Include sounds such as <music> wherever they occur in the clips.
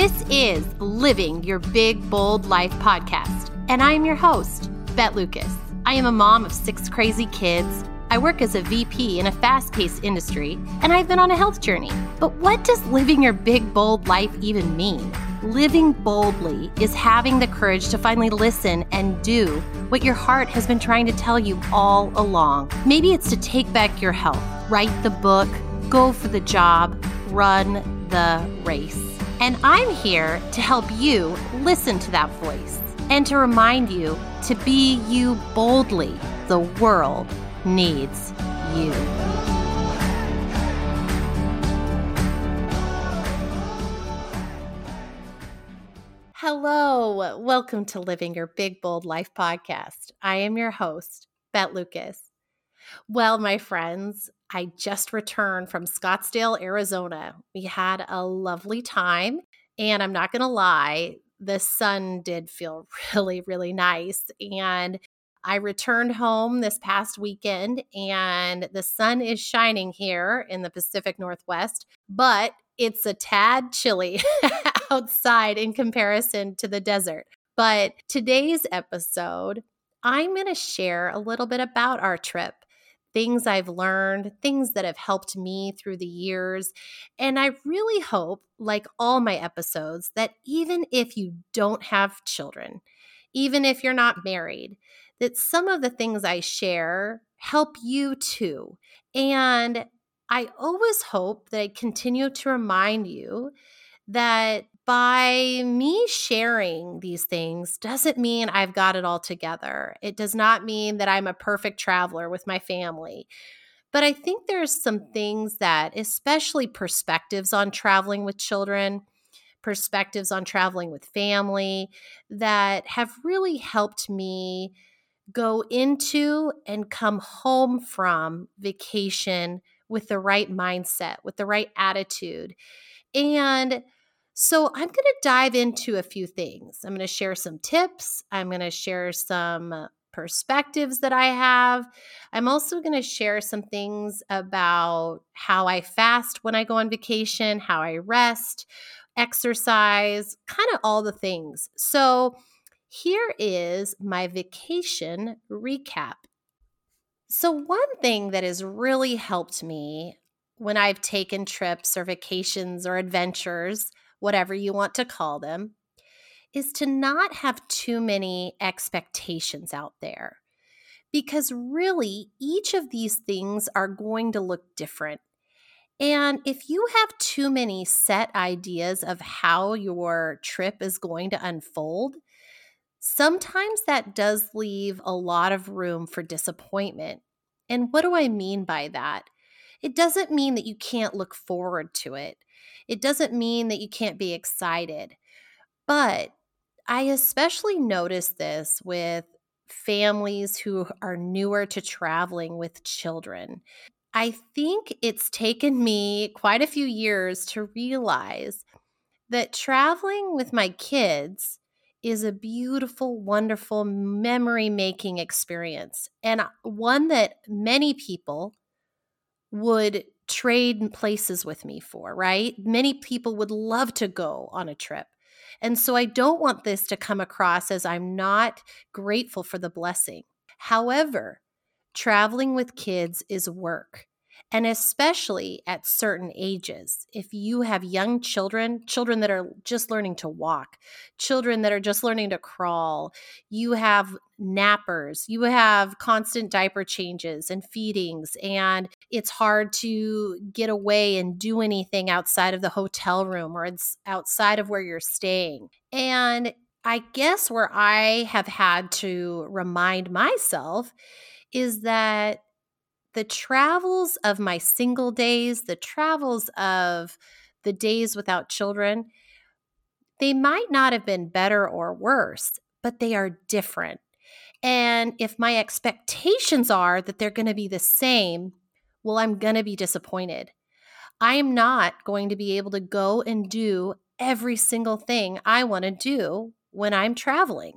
This is Living Your Big Bold Life podcast, and I am your host, Bet Lucas. I am a mom of six crazy kids. I work as a VP in a fast paced industry, and I've been on a health journey. But what does living your big, bold life even mean? Living boldly is having the courage to finally listen and do what your heart has been trying to tell you all along. Maybe it's to take back your health, write the book, go for the job, run the race. And I'm here to help you listen to that voice and to remind you to be you boldly. The world needs you. Hello, welcome to Living Your Big Bold Life podcast. I am your host, Bet Lucas. Well, my friends, I just returned from Scottsdale, Arizona. We had a lovely time. And I'm not going to lie, the sun did feel <laughs> really, really nice. And I returned home this past weekend, and the sun is shining here in the Pacific Northwest, but it's a tad chilly <laughs> outside in comparison to the desert. But today's episode, I'm going to share a little bit about our trip things I've learned, things that have helped me through the years. And I really hope, like all my episodes, that even if you don't have children, even if you're not married, that some of the things I share help you too. And I always hope that I continue to remind you that by me sharing these things doesn't mean I've got it all together. It does not mean that I'm a perfect traveler with my family. But I think there's some things that, especially perspectives on traveling with children, perspectives on traveling with family, that have really helped me go into and come home from vacation with the right mindset, with the right attitude. And so, I'm going to dive into a few things. I'm going to share some tips. I'm going to share some uh, perspectives that I have. I'm also going to share some things about how I fast when I go on vacation, how I rest, exercise, kind of all the things. So, here is my vacation recap. So, one thing that has really helped me when I've taken trips or vacations or adventures whatever you want to call them, is to not have too many expectations out there. Because really, each of these things are going to look different. And if you have too many set ideas of how your trip is going to unfold, sometimes that does leave a lot of room for disappointment. And what do I mean by that? It doesn't mean that you can't look forward to it. It doesn't mean that you can't be excited. But I especially notice this with families who are newer to traveling with children. I think it's taken me quite a few years to realize that traveling with my kids is a beautiful, wonderful memory making experience, and uh, one that many people would trade places with me for, right? Many people would love to go on a trip. And so I don't want this to come across as I'm not grateful for the blessing. However, traveling with kids is work and especially at certain ages. If you have young children, children that are just learning to walk, children that are just learning to crawl, you have nappers, you have constant diaper changes and feedings, and it's hard to get away and do anything outside of the hotel room or it's outside of where you're staying. And I guess where I have had to remind myself is that the travels of my single days, the travels of the days without children, they might not have been better or worse, but they are different. And if my expectations are that they're going to be the same, well, I'm going to be disappointed. I am not going to be able to go and do every single thing I want to do when I'm traveling.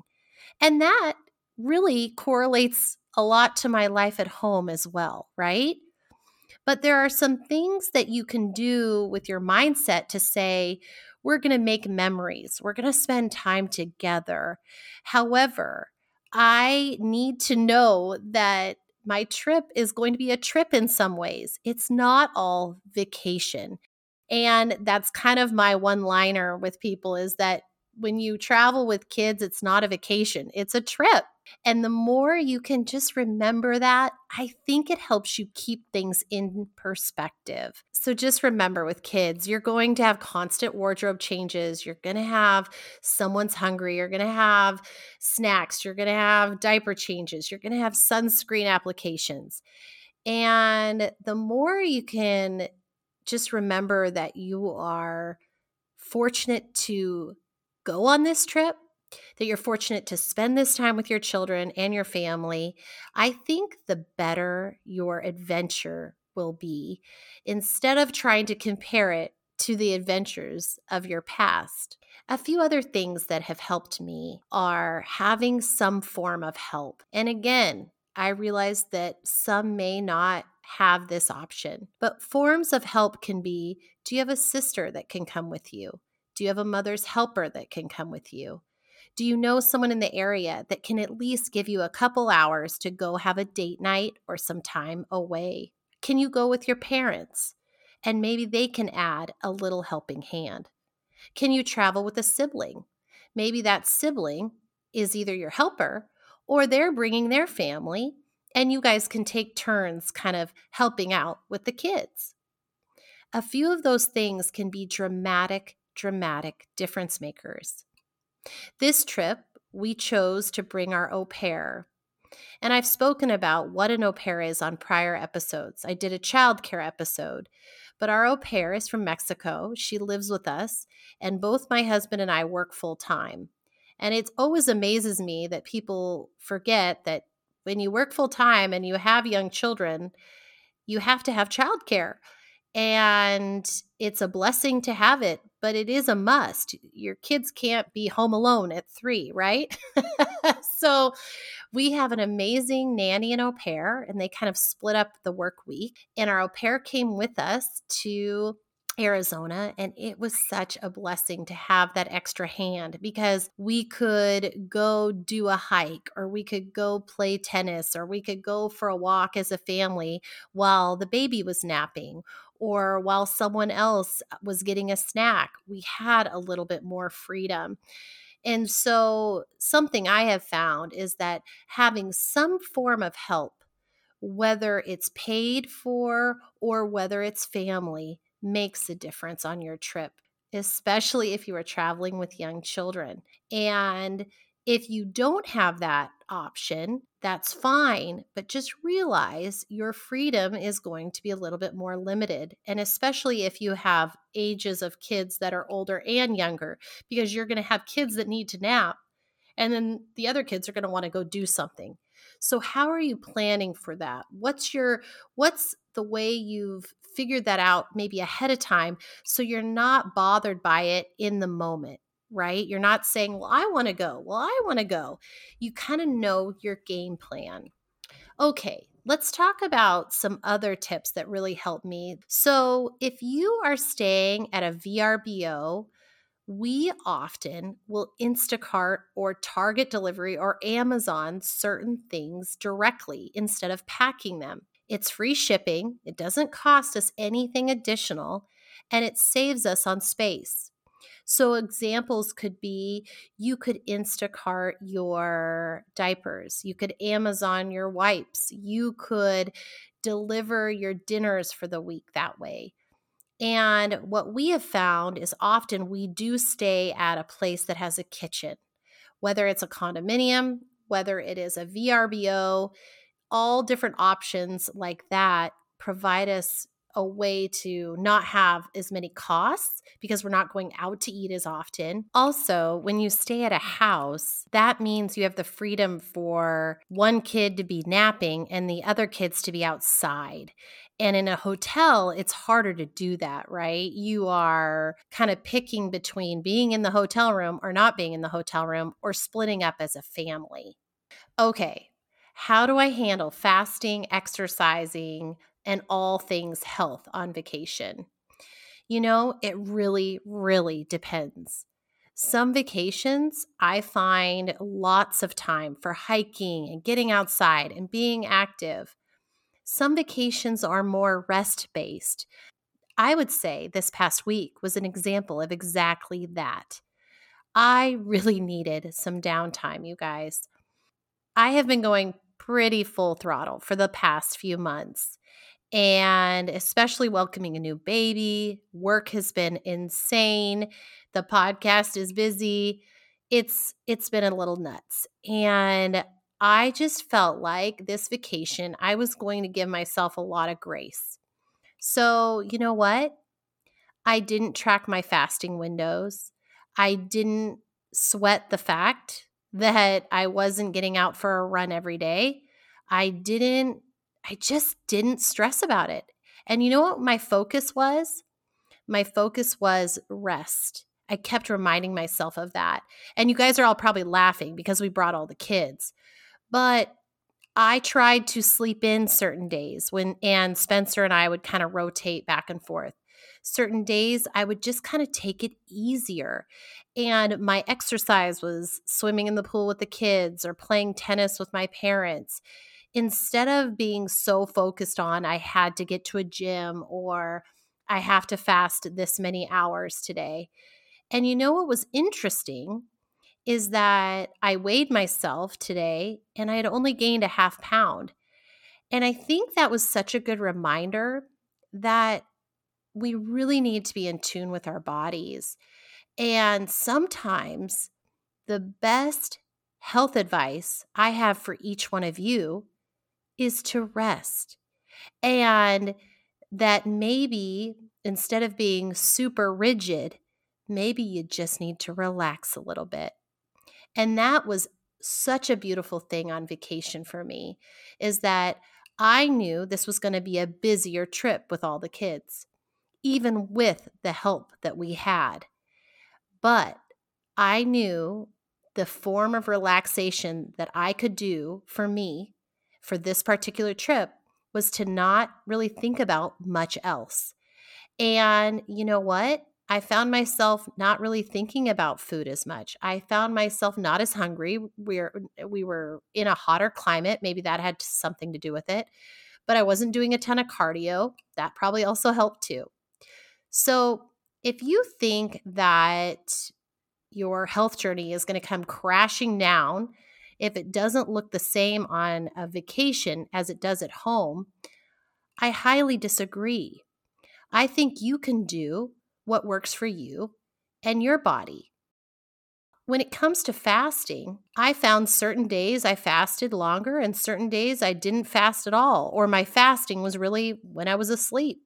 And that really correlates a lot to my life at home as well, right? But there are some things that you can do with your mindset to say, We're going to make memories. We're going to spend time together. However, I need to know that my trip is going to be a trip in some ways. It's not all vacation. And that's kind of my one liner with people is that when you travel with kids, it's not a vacation, it's a trip. And the more you can just remember that, I think it helps you keep things in perspective. So just remember with kids, you're going to have constant wardrobe changes. You're going to have someone's hungry. You're going to have snacks. You're going to have diaper changes. You're going to have sunscreen applications. And the more you can just remember that you are fortunate to go on this trip, that you're fortunate to spend this time with your children and your family, I think the better your adventure will be instead of trying to compare it to the adventures of your past. A few other things that have helped me are having some form of help. And again, I realize that some may not have this option, but forms of help can be do you have a sister that can come with you? Do you have a mother's helper that can come with you? Do you know someone in the area that can at least give you a couple hours to go have a date night or some time away? Can you go with your parents? And maybe they can add a little helping hand. Can you travel with a sibling? Maybe that sibling is either your helper or they're bringing their family, and you guys can take turns kind of helping out with the kids. A few of those things can be dramatic dramatic difference makers. This trip, we chose to bring our au pair. And I've spoken about what an au pair is on prior episodes. I did a childcare episode, but our au pair is from Mexico. She lives with us, and both my husband and I work full time. And it always amazes me that people forget that when you work full time and you have young children, you have to have childcare and it's a blessing to have it but it is a must. Your kids can't be home alone at three right? <laughs> So we have an amazing nanny and au pair and they kind of split up the work week and our au pair came with us to Arizona. And it was such a blessing to have that extra hand because we could go do a hike or we could go play tennis or we could go for a walk as a family while the baby was napping or while someone else was getting a snack. We had a little bit more freedom. And so, something I have found is that having some form of help, whether it's paid for or whether it's family, makes a difference on your trip, especially if you are traveling with young children. And if you don't have that option, that's fine, but just realize your freedom is going to be a little bit more limited. And especially if you have ages of kids that are older and younger, because you're going to have kids that need to nap, and then the other kids are going to want to go do something. So how are you planning for that? What's your what's the way you've figured that out maybe ahead of time so you're not bothered by it in the moment, right? You're not saying, "Well, I want to go." Well, I want to go. You kind of know your game plan. Okay, let's talk about some other tips that really help me. So, if you are staying at a VRBO, we often will Instacart or Target delivery or Amazon certain things directly instead of packing them. It's free shipping, it doesn't cost us anything additional, and it saves us on space. So, examples could be you could Instacart your diapers, you could Amazon your wipes, you could deliver your dinners for the week that way. And what we have found is often we do stay at a place that has a kitchen, whether it's a condominium, whether it is a VRBO, all different options like that provide us a way to not have as many costs because we're not going out to eat as often. Also, when you stay at a house, that means you have the freedom for one kid to be napping and the other kids to be outside. And in a hotel, it's harder to do that, right? You are kind of picking between being in the hotel room or not being in the hotel room or splitting up as a family. Okay, how do I handle fasting, exercising, and all things health on vacation? You know, it really, really depends. Some vacations, I find lots of time for hiking and getting outside and being active. Some vacations are more rest based. I would say this past week was an example of exactly that. I really needed some downtime, you guys. I have been going pretty full throttle for the past few months and especially welcoming a new baby. Work has been insane. The podcast is busy. It's it's been a little nuts. And I just felt like this vacation I was going to give myself a lot of grace. So, you know what? I didn't track my fasting windows. I didn't sweat the fact that I wasn't getting out for a run every day. I didn't I just didn't stress about it. And you know what my focus was? My focus was rest. I kept reminding myself of that. And you guys are all probably laughing because we brought all the kids. But I tried to sleep in certain days when and Spencer and I would kind of rotate back and forth. Certain days I would just kind of take it easier. And my exercise was swimming in the pool with the kids or playing tennis with my parents instead of being so focused on I had to get to a gym or I have to fast this many hours today. And you know what was interesting is that I weighed myself today and I had only gained a half pound. And I think that was such a good reminder that we really need to be in tune with our bodies. And sometimes the best health advice I have for each one of you is to rest. And that maybe instead of being super rigid, maybe you just need to relax a little bit. And that was such a beautiful thing on vacation for me is that I knew this was going to be a busier trip with all the kids, even with the help that we had. But I knew the form of relaxation that I could do for me for this particular trip was to not really think about much else. And you know what? I found myself not really thinking about food as much. I found myself not as hungry. We're we were in a hotter climate. Maybe that had something to do with it. But I wasn't doing a ton of cardio. That probably also helped too. So, if you think that your health journey is going to come crashing down if it doesn't look the same on a vacation as it does at home, I highly disagree. I think you can do what works for you and your body. When it comes to fasting, I found certain days I fasted longer and certain days I didn't fast at all, or my fasting was really when I was asleep.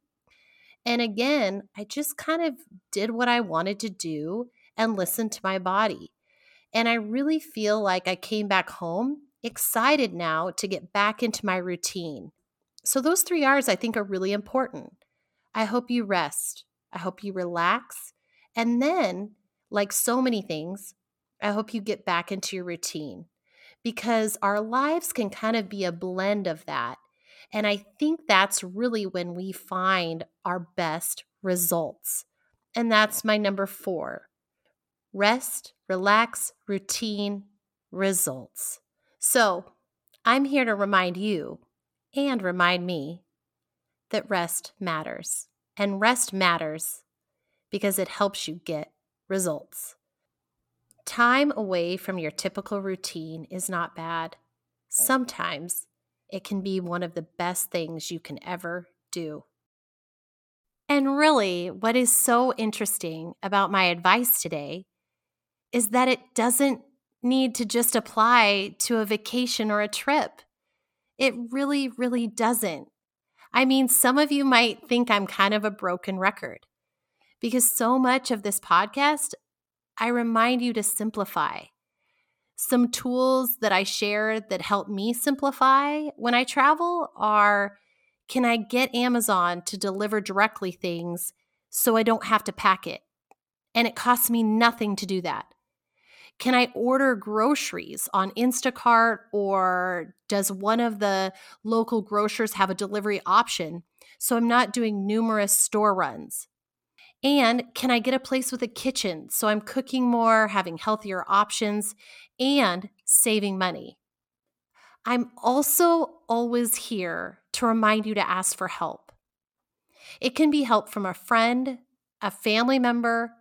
And again, I just kind of did what I wanted to do and listened to my body. And I really feel like I came back home excited now to get back into my routine. So, those three R's I think are really important. I hope you rest. I hope you relax. And then, like so many things, I hope you get back into your routine because our lives can kind of be a blend of that. And I think that's really when we find our best results. And that's my number four rest, relax, routine, results. So, I'm here to remind you and remind me that rest matters. And rest matters because it helps you get results. Time away from your typical routine is not bad. Sometimes it can be one of the best things you can ever do. And really, what is so interesting about my advice today is that it doesn't need to just apply to a vacation or a trip. It really, really doesn't. I mean, some of you might think I'm kind of a broken record because so much of this podcast, I remind you to simplify. Some tools that I share that help me simplify when I travel are can I get Amazon to deliver directly things so I don't have to pack it? And it costs me nothing to do that. Can I order groceries on Instacart or does one of the local grocers have a delivery option? So I'm not doing numerous store runs. And can I get a place with a kitchen so I'm cooking more, having healthier options, and saving money? I'm also always here to remind you to ask for help. It can be help from a friend, a family member.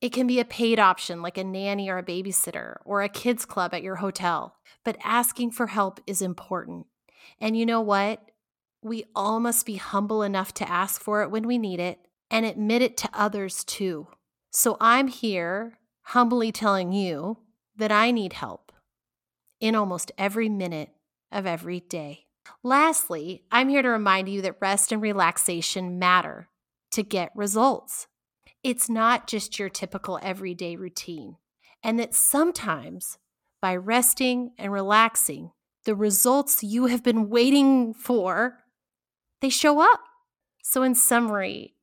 It can be a paid option like a nanny or a babysitter or a kids club at your hotel. But asking for help is important. And you know what? We all must be humble enough to ask for it when we need it and admit it to others too. So I'm here humbly telling you that I need help in almost every minute of every day. Lastly, I'm here to remind you that rest and relaxation matter to get results. It's not just your typical everyday routine, and that sometimes by resting and relaxing, the results you have been waiting for, they show up. So in summary,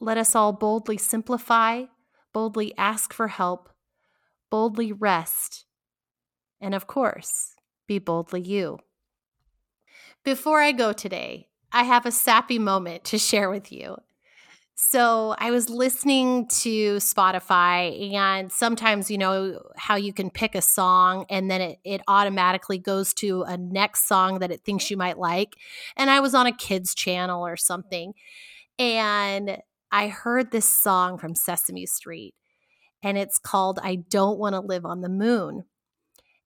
let us all boldly simplify, boldly ask for help, boldly rest, and of course, be boldly you. Before I go today, I have a sappy moment to share with you. So I was listening to Spotify, and sometimes you know how you can pick a song and then it, it automatically goes to a next song that it thinks mm-hmm. you might like. And I was on a kids channel or something, and I heard this song from Sesame Street, and it's called I Don't Want to Live on the Moon.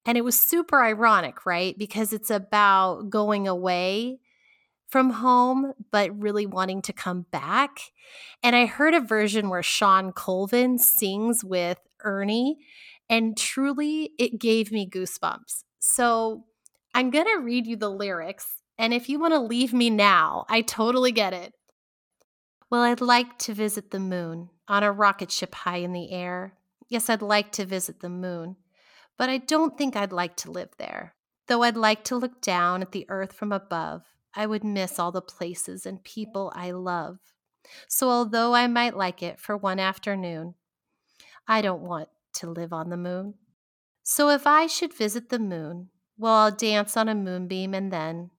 And it was super ironic, right? Because it's about going away from home, but really wanting to come back. And I heard a version where Shawn Colvin sings with Ernie, and truly it gave me goosebumps. So I'm going to read you the lyrics. And if you want to leave me now, I totally get it. Well, I'd like to visit the moon on a rocket ship high in the air. Yes, I'd like to visit the moon, but I don't think I'd like to live there. Though I'd like to look down at the earth from above I would miss all the places and people I love. So, although I might like it for one afternoon, I don't want to live on the moon. So, if I should visit the moon, well, I'll dance on a moonbeam and then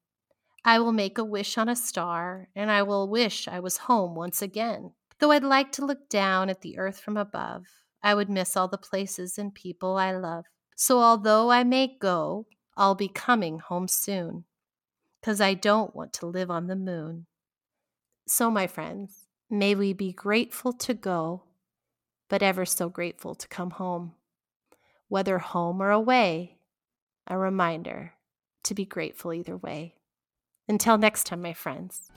I will make a wish on a star and I will wish I was home once again. Though I'd like to look down at the earth from above, I would miss all the places and people I love. So, although I may go, I'll be coming home soon because I don't want to live on the moon. So, my friends, may we be grateful to go, but ever so grateful to come home. Whether home or away, a reminder to be grateful either way. Until next time, my friends.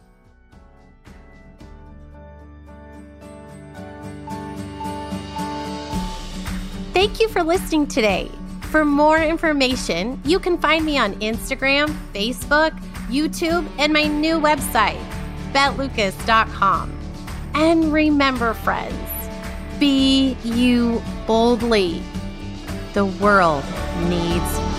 Thank you for listening today. For more information, you can find me on Instagram, Facebook, YouTube, and my new website, betlucas.com. And remember, friends, be you boldly. The world needs